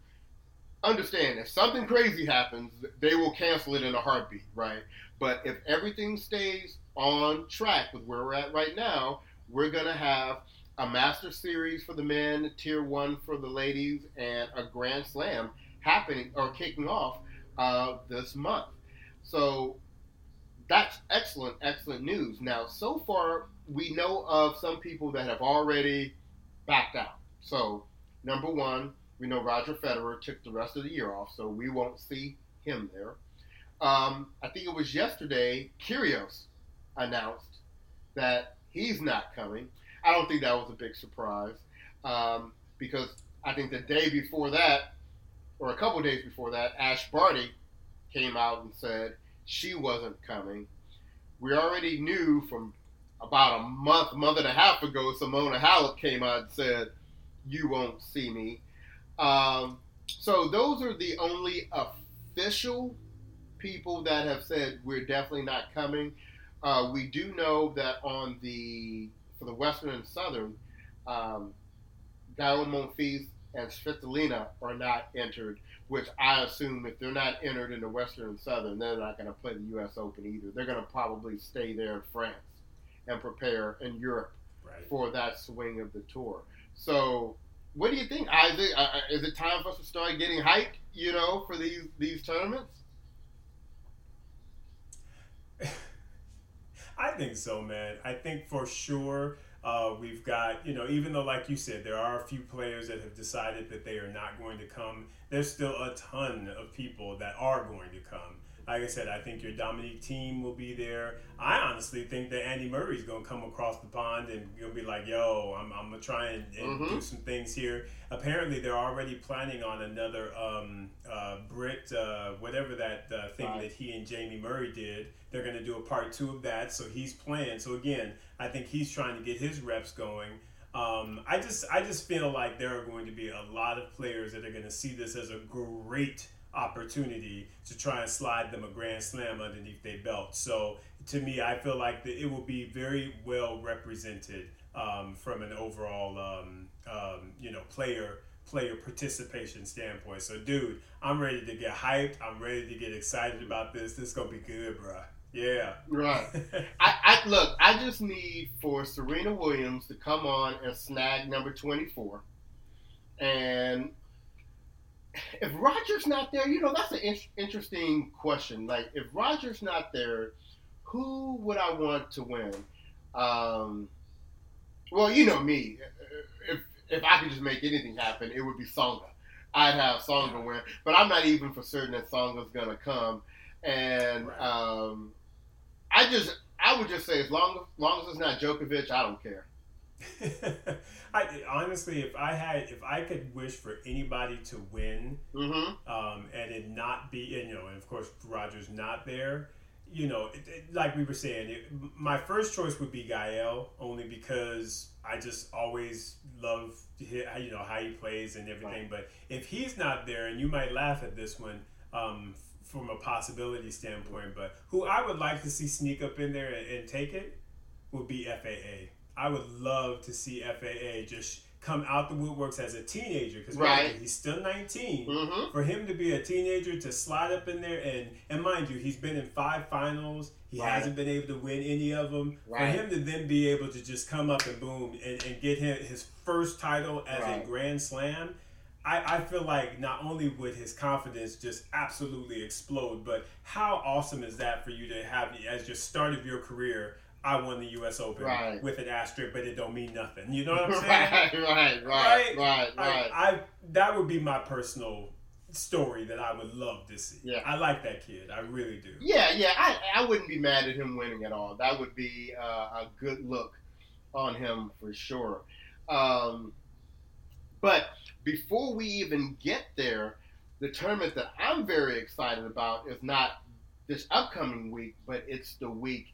understand if something crazy happens, they will cancel it in a heartbeat, right? But if everything stays on track with where we're at right now, we're to have a Master Series for the men, Tier 1 for the ladies, and a Grand Slam happening or kicking off uh, this month. So that's excellent, excellent news. Now, so far, we know of some people that have already backed out. So, number one, we know Roger Federer took the rest of the year off, so we won't see him there. Um, I think it was yesterday, Kyrgios announced that he's not coming. I don't think that was a big surprise um, because I think the day before that, or a couple days before that, Ash Barty came out and said she wasn't coming. We already knew from about a month, month and a half ago, Simona Halep came out and said, "You won't see me." Um, so those are the only official people that have said we're definitely not coming. Uh, we do know that on the for the Western and Southern, um, Monfils and Svitolina are not entered, which I assume if they're not entered in the Western and Southern, they're not going to play the U.S. Open either. They're going to probably stay there in France and prepare in Europe right. for that swing of the tour. So, what do you think, Isaac? Uh, is it time for us to start getting hyped, you know, for these these tournaments? [laughs] I think so, man. I think for sure uh, we've got, you know, even though, like you said, there are a few players that have decided that they are not going to come, there's still a ton of people that are going to come like I said, I think your Dominic Thiem will be there. I honestly think that Andy Murray's going to come across the pond and you'll be like, yo, I'm, I'm going to try and, and mm-hmm. do some things here. Apparently, they're already planning on another um, uh, Brit, uh, whatever that uh, thing right. that he and Jamie Murray did. They're going to do a part two of that. So he's playing. So again, I think he's trying to get his reps going. Um, I just I just feel like there are going to be a lot of players that are going to see this as a great opportunity to try and slide them a grand slam underneath their belt. So to me, I feel like the, it will be very well represented um, from an overall um, um, you know player player participation standpoint. So dude, I'm ready to get hyped. I'm ready to get excited about this. This is gonna be good, bro. Yeah. Right. [laughs] I, I look. I just need for Serena Williams to come on and snag number 24, and if Roger's not there, you know, that's an in- interesting question. Like, if Roger's not there, who would I want to win? Um, well, you know me. if if I could just make anything happen, it would be Tsonga. I'd have Tsonga win, but I'm not even for certain that Tsonga's gonna come. And Right. um, I just I would just say as long as long as it's not Djokovic, I don't care. [laughs] I honestly, if I had, if I could wish for anybody to win, Mm-hmm. um, and it not be, and, you know, and of course Rogers not there, you know, it, it- like we were saying, it, my first choice would be Gael, only because I just always love you know, how he plays and everything. But if he's not there, and you might laugh at this one. Um, from a possibility standpoint, but who I would like to see sneak up in there and, and take it would be FAA. I would love to see FAA just come out the woodworks as a teenager because Right. he's still 19 Mm-hmm. for him to be a teenager to slide up in there and and mind you he's been in five finals he Right. hasn't been able to win any of them Right. for him to then be able to just come up and boom and, and get him his first title as a grand slam I, I feel like not only would his confidence just absolutely explode but how awesome is that for you to have as your start of your career I won the U.S. Open Right. with an asterisk, but it don't mean nothing. You know what I'm [laughs] saying? right, right, right, Right? right, right. I, I that would be my personal story that I would love to see. Yeah. I like that kid. I really do. Yeah, yeah, I, I wouldn't be mad at him winning at all. That would be uh, a good look on him for sure. Um, but before we even get there, the tournament that I'm very excited about is not this upcoming week, but it's the week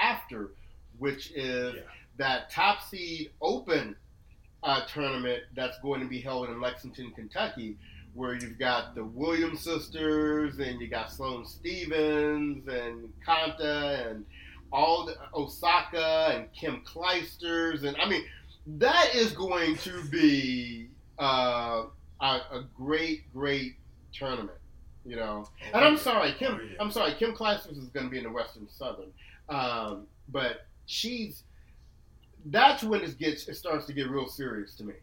after, which is Yeah. that top seed open uh, tournament that's going to be held in Lexington, Kentucky, where you've got the Williams sisters and you got Sloane Stevens and Konta and all the Osaka and Kim Clijsters and I mean that is going to be uh, a, a great, great tournament. You know, and I'm sorry, Kim. Oh, yeah. I'm sorry, Kim Clijsters is going to be in the Western Southern, um, but she's. That's when it gets. It starts to get real serious to me.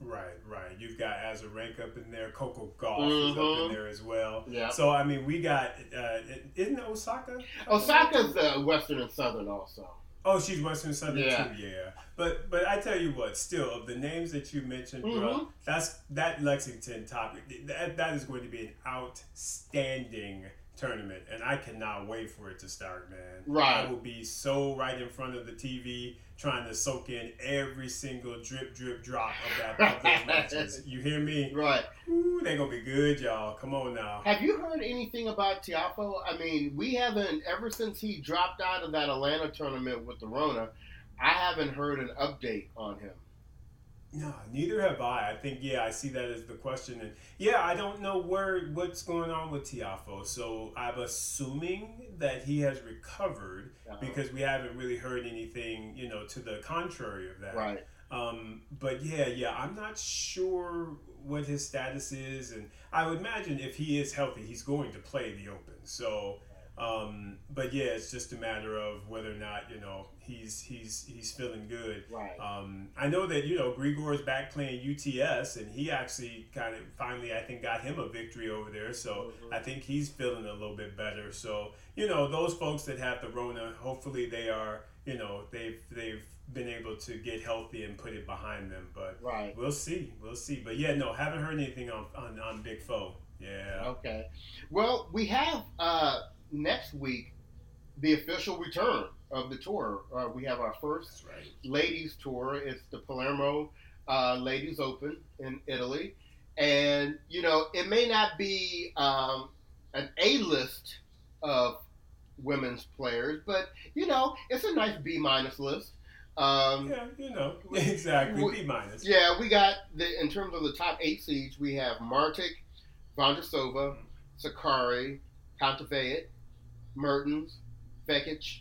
Right, right. You've got Azarenka up in there. Coco Gauff is up in there as well. Yeah. So I mean, we got. Uh, isn't Osaka? Osaka's uh, Western and Southern also. Oh, she's Western Southern Yeah. too. Yeah. But but I tell you what, still of the names that you mentioned, bro, Mhm. that's that Lexington topic. That that is going to be an outstanding tournament, and I cannot wait for it to start, man. Right. I will be so right in front of the TV trying to soak in every single drip, drip, drop of that [laughs] of those matches. You hear me? Right. Ooh, they gonna be good, y'all. Come on now. Have you heard anything about Tiafoe? I mean, we haven't ever since he dropped out of that Atlanta tournament with the Rona. I haven't heard an update on him. No, neither have I. I think yeah, I see that as the question, and yeah, I don't know where what's going on with Tiafoe. So I'm assuming that he has recovered Uh, because we haven't really heard anything, you know, to the contrary of that. right. Um, but yeah, yeah, I'm not sure what his status is, and I would imagine if he is healthy, he's going to play the Open. So, um, but yeah, it's just a matter of whether or not you know he's he's he's feeling good. Right. Um, I know that you know Grigor's back playing UTS, and he actually kind of finally I think got him a victory over there. So Mhm. I think he's feeling a little bit better. So you know those folks that have the Rona, hopefully they are you know they've they've been able to get healthy and put it behind them. But Right. we'll see, we'll see. But yeah, no, haven't heard anything on on, on Big Foe. Yeah. Okay. Well, we have uh, next week the official return of the tour. Uh, we have our first right. ladies tour. It's the Palermo uh, Ladies Open in Italy, and you know it may not be um, an A list of women's players, but you know it's a nice B minus list. Um, Yeah, you know exactly. [laughs] We- B minus. yeah, we got the in terms of the top eight seeds, we have Martic, Vondrousova, Sakkari, Kontaveit, Mertens, Vekic,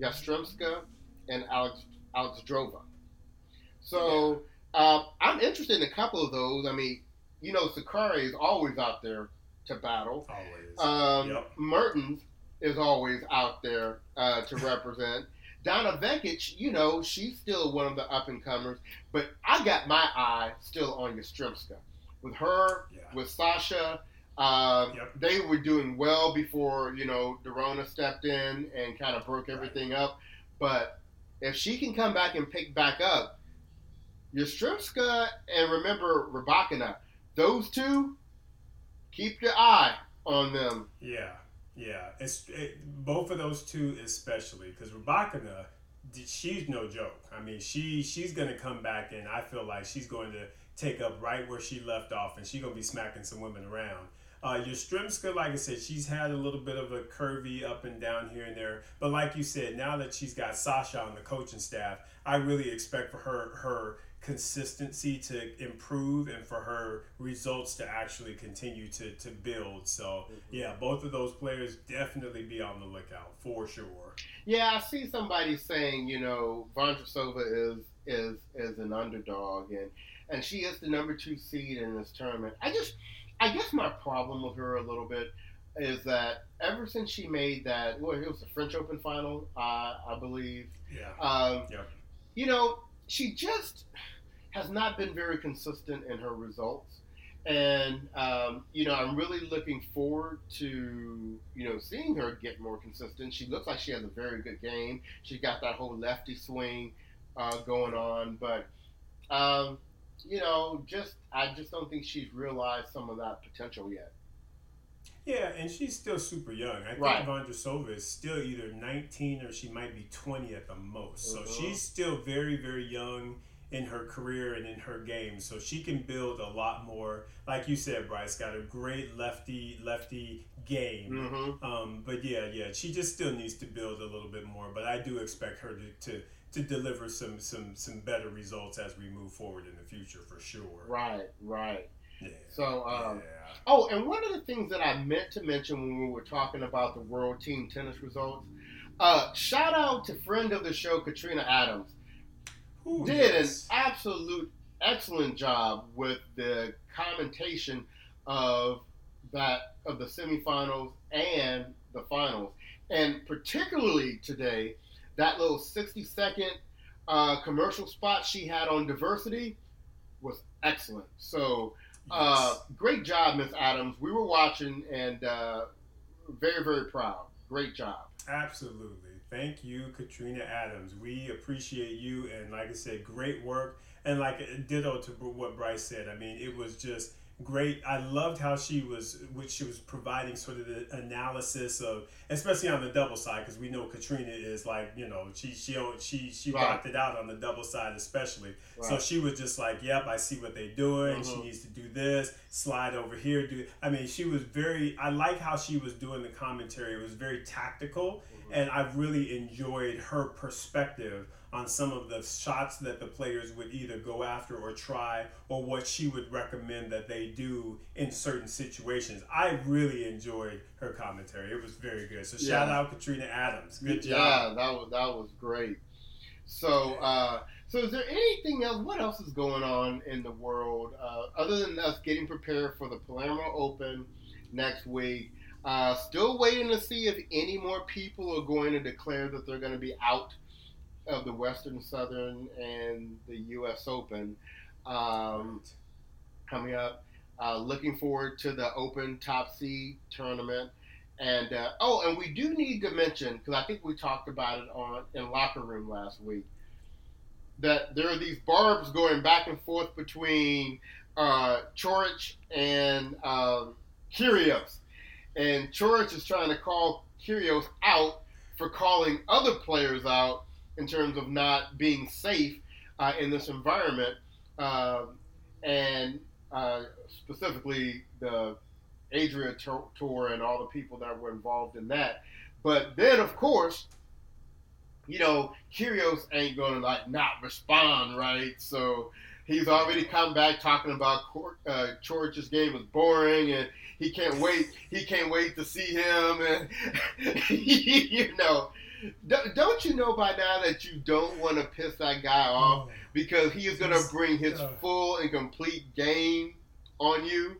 Yastremska, and Alex Alexandrova. So uh, I'm interested in a couple of those. I mean, you know, Sakkari is always out there to battle. Always. Um, Yep. Mertens is always out there uh, to represent. [laughs] Donna Vekic, you know, she's still one of the up and comers, but I got my eye still on Yastremska. With her, Yeah. with Sasha, uh, Yep. they were doing well before, you know, Dorona stepped in and kind of broke everything up. But if she can come back and pick back up, Yastremska and remember Rybakina. Those two, keep your eye on them. Yeah, yeah. It's it, both of those two especially because Rybakina, she's no joke. I mean, she she's gonna come back and I feel like she's going to take up right where she left off and she's gonna be smacking some women around. Uh, Yastremska, like I said, she's had a little bit of a curvy up and down here and there. But like you said, now that she's got Sasha on the coaching staff, I really expect for her her consistency to improve and for her results to actually continue to, to build. So mm-hmm. yeah, both of those players definitely be on the lookout for sure. Yeah, I see somebody saying, you know, Vondrousova is is is an underdog and and she is the number two seed in this tournament. I just I guess my problem with her a little bit is that ever since she made that, well, it was the French Open final, uh, I believe. Yeah. Um, yeah. You know, she just has not been very consistent in her results. And, um, you know, I'm really looking forward to, you know, seeing her get more consistent. She looks like she has a very good game. She's got that whole lefty swing uh, going on. But, um, you know, just I just don't think she's realized some of that potential yet. Yeah, and she's still super young. I think right. Vondrousova is still either 19 or she might be 20 at the most. So mm-hmm. she's still very, very young in her career and in her game. So she can build a lot more. Like you said, Bryce got a great lefty lefty game. Mm-hmm. Um, but yeah, yeah, she just still needs to build a little bit more. But I do expect her to, to to deliver some some some better results as we move forward in the future for sure. Right, right. Yeah. So, um, yeah. oh, and one of the things that I meant to mention when we were talking about the World Team Tennis results, uh, shout out to friend of the show Katrina Adams. Ooh, did yes. an absolute excellent job with the commentation of that of the semifinals and the finals, and particularly today, that little sixty second uh, commercial spot she had on diversity was excellent. So, uh, yes. great job, Miss Adams. We were watching and uh, very very proud. Great job. Absolutely. Thank you, Katrina Adams. We appreciate you, and like I said, great work. And like ditto to what Bryce said. I mean, it was just great. I loved how she was, which she was providing sort of the analysis of, especially on the double side, because we know Katrina is like, you know, she she she she right. rocked it out on the double side, especially. Right. So she was just like, "Yep, I see what they're doing. Mm-hmm. She needs to do this, slide over here, do." I mean, she was very. I like how she was doing the commentary. It was very tactical, mm-hmm. and I really enjoyed her perspective on some of the shots that the players would either go after or try, or what she would recommend that they do in certain situations. I really enjoyed her commentary. It was very good. So shout out Katrina Adams. Good job. Yeah, that was that was great. So. Uh, so, is there anything else? What else is going on in the world uh, other than us getting prepared for the Palermo Open next week? Uh, still waiting to see if any more people are going to declare that they're going to be out of the Western Southern and the U.S. Open um, coming up. Uh, looking forward to the Open Top Seed tournament. And uh, oh, and we do need to mention because I think we talked about it on in locker room last week that there are these barbs going back and forth between uh, Coric and um, and Coric is trying to call Kyrgios out for calling other players out in terms of not being safe uh, in this environment, uh, and specifically the Adria tour and all the people that were involved in that. But then, of course, you know, Kyrgios ain't gonna like not respond, right? So he's already come back talking about uh, George's game was boring and he can't wait. He can't wait to see him, and [laughs] you know, don't you know by now that you don't want to piss that guy off because he is going to bring his full and complete game on you?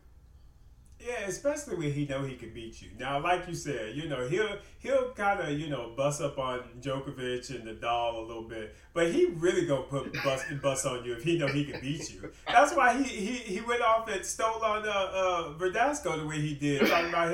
Yeah, especially when he know he can beat you. Now, like you said, you know he'll he'll kind of you know bust up on Djokovic and Nadal a little bit, but he really gonna put bust [laughs] bust on you if he know he can beat you. That's why he he, he went off and stole on uh, uh Verdasco the way he did, talking about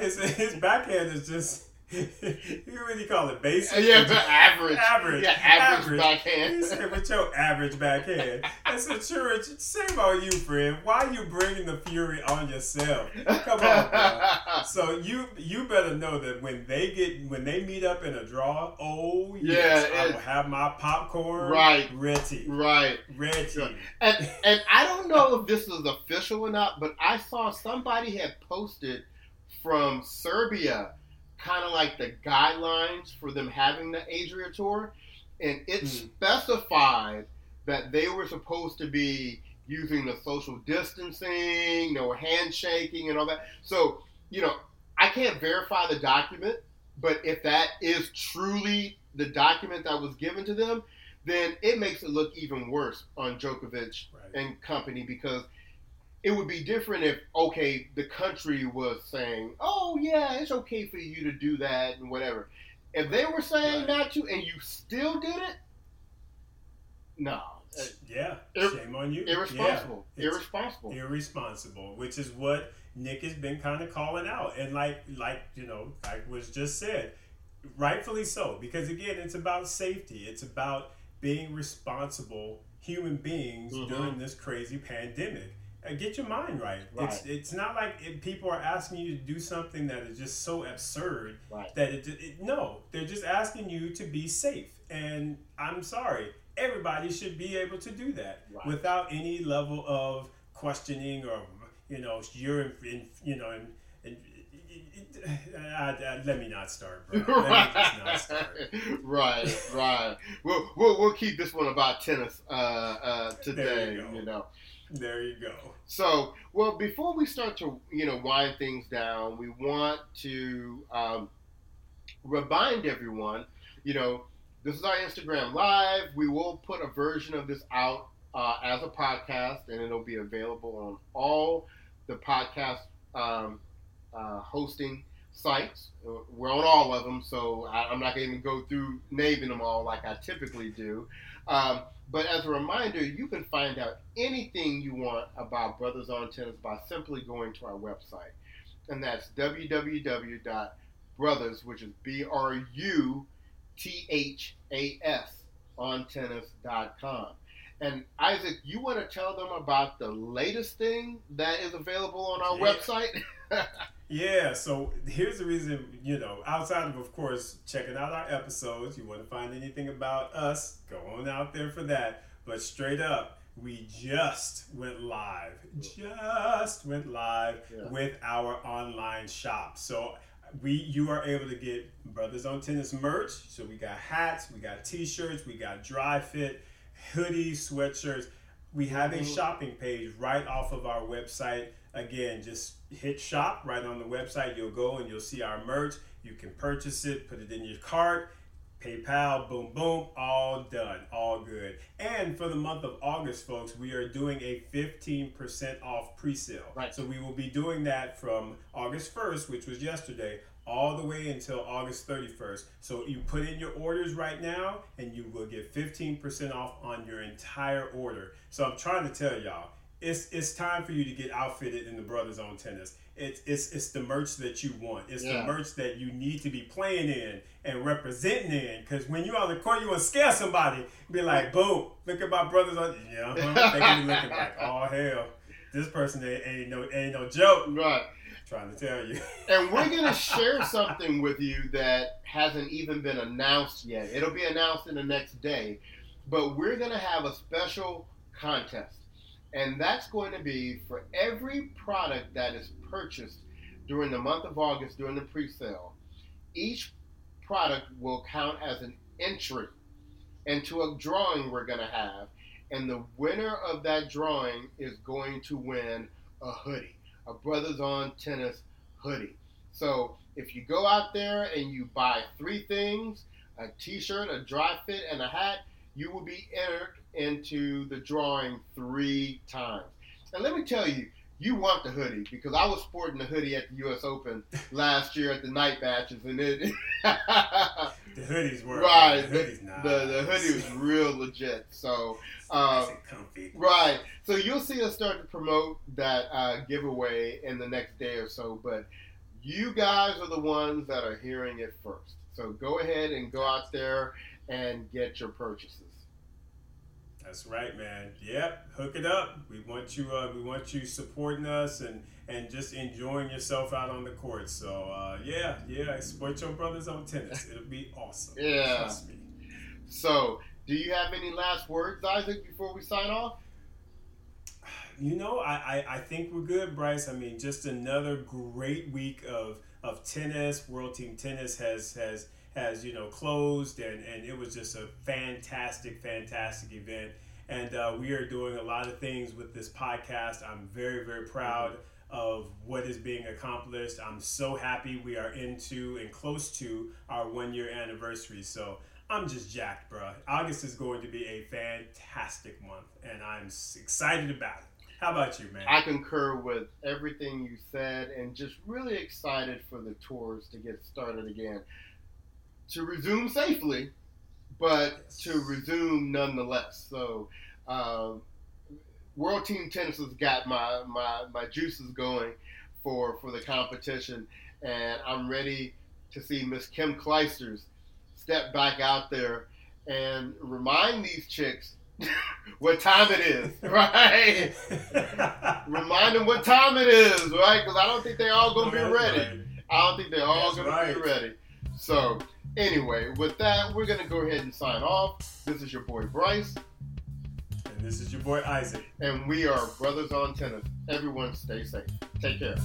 his his, his backhand is just [laughs] you really call it basic? Yeah, but average. Average. Yeah, average, backhand. You said with your average backhand. That's a church. Shame on you, friend. Why are you bringing the fury on yourself? Come on, bro. [laughs] So you you better know that when they get when they meet up in a draw, oh yes, Yeah, I will have my popcorn Right. ready, right. ready. And and I don't know if this is official or not, but I saw somebody had posted from Serbia kind of like the guidelines for them having the Adria tour, and it Hmm. specified that they were supposed to be using the social distancing, no handshaking, and all that. So you know, I can't verify the document, but if that is truly the document that was given to them, then it makes it look even worse on Djokovic Right. and company because it would be different if okay the country was saying oh yeah it's okay for you to do that and whatever if they were saying Right. not to and you still did it no uh, Yeah, Ir- shame on you. irresponsible Yeah, irresponsible irresponsible, which is what Nick has been kind of calling out, and like like you know, like was just said, rightfully so, because again, it's about safety. It's about being responsible human beings Mhm. during this crazy pandemic. Uh, get your mind right. It's Right. it's not like if people are asking you to do something that is just so absurd right. that it, it no they're just asking you to be safe. And i'm sorry everybody should be able to do that Right. without any level of questioning or you know you're in, in you know in, in, [sighs] I, I, let me not start bro. Let me just not right [laughs] start. Right right. We'll, we'll, we'll keep this one about tennis uh, uh, today you you know there you go So, well, before we start to, you know, wind things down, we want to um, remind everyone, you know, this is our Instagram Live. We will put a version of this out uh, as a podcast, and it'll be available on all the podcast um, uh, hosting sites. We're on all of them, so I, I'm not going to go through naming them all like I typically do. Um, but as a reminder, you can find out anything you want about Brothers on Tennis by simply going to our website. And that's www.brothers, which is B R U T H A S, on tennis.com. And Isaac, you want to tell them about the latest thing that is available on our Yeah. website? [laughs] Yeah, so here's the reason, you know, outside of, of course, checking out our episodes, you want to find anything about us, go on out there for that. But straight up, we just went live, just went live Yeah. with our online shop. So we, you are able to get Brothers on Tennis merch. So we got hats, we got t-shirts, we got dry fit, hoodies, sweatshirts. We have a shopping page right off of our website. Again, just hit shop right on the website. You'll go and you'll see our merch. You can purchase it, put it in your cart, PayPal, boom, boom, all done, all good. And for the month of August, folks, we are doing a 15% off pre sale. Right. So we will be doing that from August 1st, which was yesterday, all the way until August 31st. So you put in your orders right now and you will get 15% off on your entire order. So I'm trying to tell y'all, it's it's time for you to get outfitted in the Brothers on Tennis. It's it's it's the merch that you want. It's Yeah. the merch that you need to be playing in and representing in. Because when you on the court, you want to scare somebody. Be like, boom, look at my brothers on. Yeah, [laughs] uh-huh. they can be looking like, oh hell, this person ain't, ain't no ain't no joke. right. trying to tell you. And we're going [laughs] to share something with you that hasn't even been announced yet. It'll be announced in the next day. But we're going to have a special contest. And that's going to be for every product that is purchased during the month of August during the pre sale. Each product will count as an entry into a drawing we're going to have. And the winner of that drawing is going to win a hoodie, a Brothers on Tennis hoodie. So if you go out there and you buy three things a t shirt, a dry fit, and a hat you will be entered into the drawing three times. And let me tell you, you want the hoodie because I was sporting the hoodie at the U.S. Open [laughs] last year at the night matches, and it The hoodies were [laughs] Right, The hoodies nice. the the hoodie was real legit. So. [laughs] Um. Right. So you'll see us start to promote that uh, giveaway in the next day or so. But you guys are the ones that are hearing it first. So go ahead and go out there and get your purchases. That's right, man. Yep, hook it up. We want you. Uh, we want you supporting us and and just enjoying yourself out on the court. So uh, yeah, yeah, support your brothers on tennis. [laughs] It'll be awesome. Yeah. Trust me. So, do you have any last words, Isaac, before we sign off? You know, I, I, I think we're good, Bryce. I mean, just another great week of, of tennis. World Team Tennis has has has you know closed, and, and it was just a fantastic, fantastic event. And uh, we are doing a lot of things with this podcast. I'm very, very proud of what is being accomplished. I'm so happy we are into and close to our one year anniversary. So I'm just jacked, bro. August is going to be a fantastic month, and I'm excited about it. How about you, man? I concur with everything you said and just really excited for the tours to get started again. To resume safely, but to resume nonetheless. So, uh, World Team Tennis has got my, my, my juices going for, for the competition, and I'm ready to see Miss Kim Clijsters step back out there and remind these chicks [laughs] what time it is, [laughs] right? [laughs] Remind them what time it is, right? Because I don't think they're all gonna be ready. I don't think they're all That's gonna be ready. So, anyway, with that, we're gonna go ahead and sign off. This is your boy Bryce, And this is your boy Isaac. and we are Brothers on Tennis. Everyone, stay safe. Take care.